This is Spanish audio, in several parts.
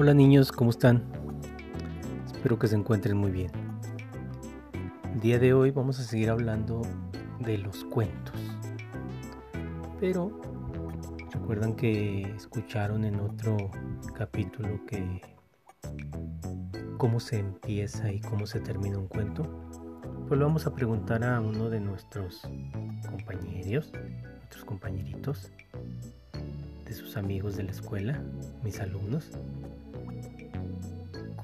Hola niños, ¿cómo están? Espero que se encuentren muy bien. El día de hoy vamos a seguir hablando de los cuentos. Pero recuerdan que escucharon en otro capítulo que cómo se empieza y cómo se termina un cuento. Pues lo vamos a preguntar a uno de nuestros compañeros, nuestros compañeritos, de sus amigos de la escuela, mis alumnos.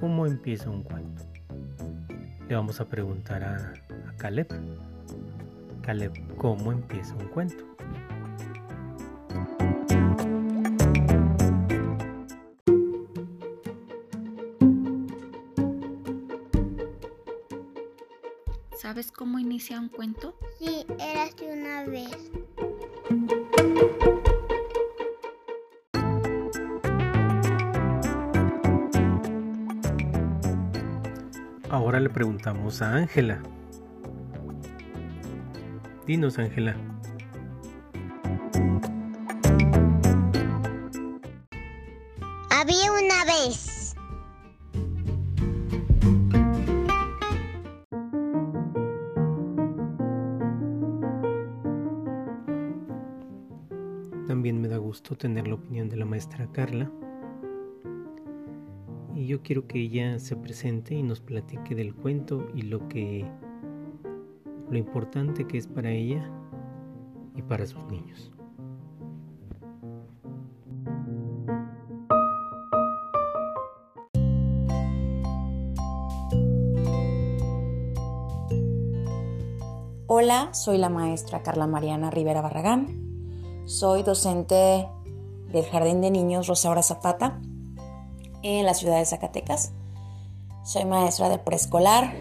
¿Cómo empieza un cuento? Le vamos a preguntar a, a Caleb. Caleb, ¿cómo empieza un cuento? ¿Sabes cómo inicia un cuento? Sí, érase una vez. Ahora le preguntamos a Ángela. Dinos, Ángela. Había una vez. También me da gusto tener la opinión de la maestra Carla. Y yo quiero que ella se presente y nos platique del cuento y lo que lo importante que es para ella y para sus niños. Hola, soy la maestra Carla Mariana Rivera Barragán. Soy docente del Jardín de Niños Rosaura Zapata en la ciudad de Zacatecas. Soy maestra de preescolar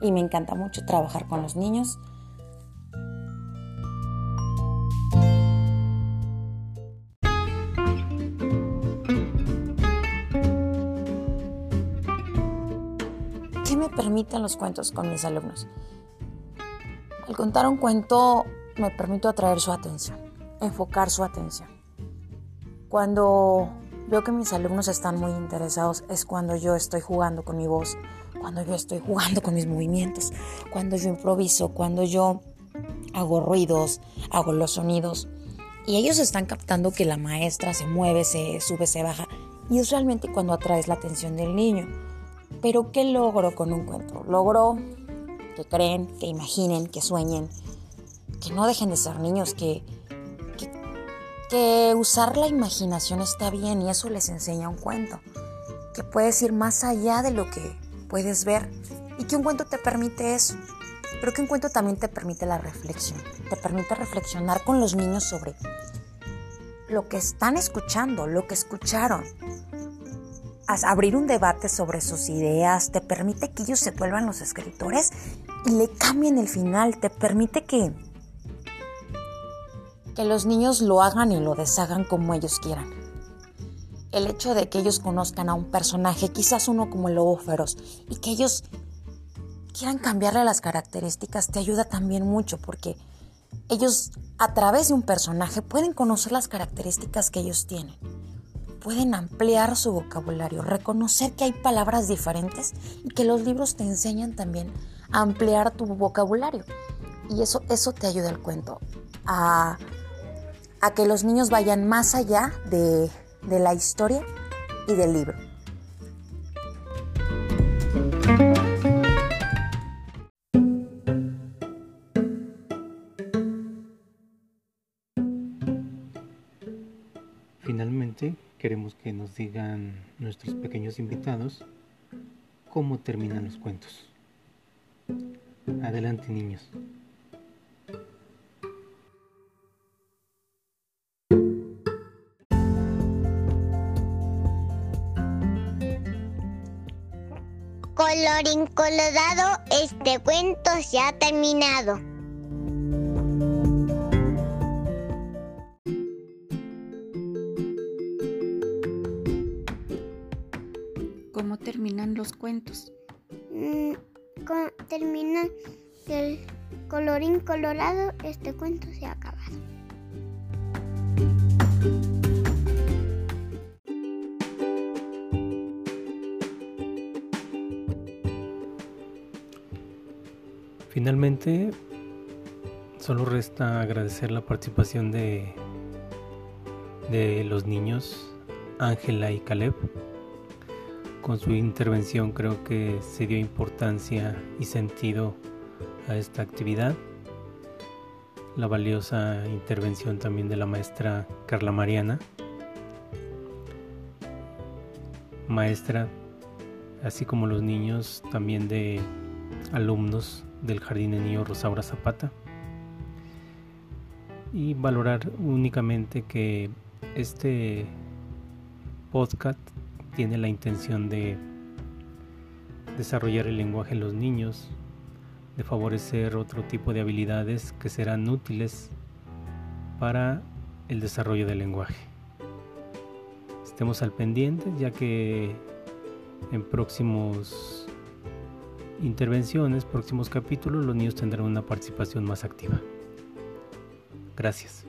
y me encanta mucho trabajar con los niños. ¿Qué me permiten los cuentos con mis alumnos? Al contar un cuento me permito atraer su atención, enfocar su atención. Cuando veo que mis alumnos están muy interesados es cuando yo estoy jugando con mi voz, cuando yo estoy jugando con mis movimientos, cuando yo improviso, cuando yo hago ruidos, hago los sonidos. Y ellos están captando que la maestra se mueve, se sube, se baja. Y es realmente cuando atraes la atención del niño. Pero ¿qué logro con un cuento? Logro que creen, que imaginen, que sueñen, que no dejen de ser niños, que, que, usar la imaginación está bien y eso les enseña un cuento, que puedes ir más allá de lo que puedes ver y que un cuento te permite eso, pero que un cuento también te permite la reflexión, te permite reflexionar con los niños sobre lo que están escuchando, lo que escucharon, abrir un debate sobre sus ideas, te permite que ellos se vuelvan los escritores y le cambien el final, te permite que, que los niños lo hagan y lo deshagan como ellos quieran. El hecho de que ellos conozcan a un personaje, quizás uno como el lobo feroz, y que ellos quieran cambiarle las características, te ayuda también mucho porque ellos a través de un personaje pueden conocer las características que ellos tienen pueden ampliar su vocabulario, reconocer que hay palabras diferentes y que los libros te enseñan también a ampliar tu vocabulario. Y eso, eso te ayuda el cuento, a, a que los niños vayan más allá de, de la historia y del libro. Finalmente, queremos que nos digan nuestros pequeños invitados cómo terminan los cuentos. Adelante niños. Colorín colorado, este cuento se ha terminado. ¿Cómo terminan los cuentos? Mm, con- termina el colorín colorado, este cuento se ha Finalmente, solo resta agradecer la participación de, de los niños Ángela y Caleb. Con su intervención creo que se dio importancia y sentido a esta actividad. La valiosa intervención también de la maestra Carla Mariana. Maestra, así como los niños también de alumnos del Jardín de Niños Rosaura Zapata. Y valorar únicamente que este podcast tiene la intención de desarrollar el lenguaje en los niños, de favorecer otro tipo de habilidades que serán útiles para el desarrollo del lenguaje. Estemos al pendiente ya que en próximos intervenciones, próximos capítulos, los niños tendrán una participación más activa. Gracias.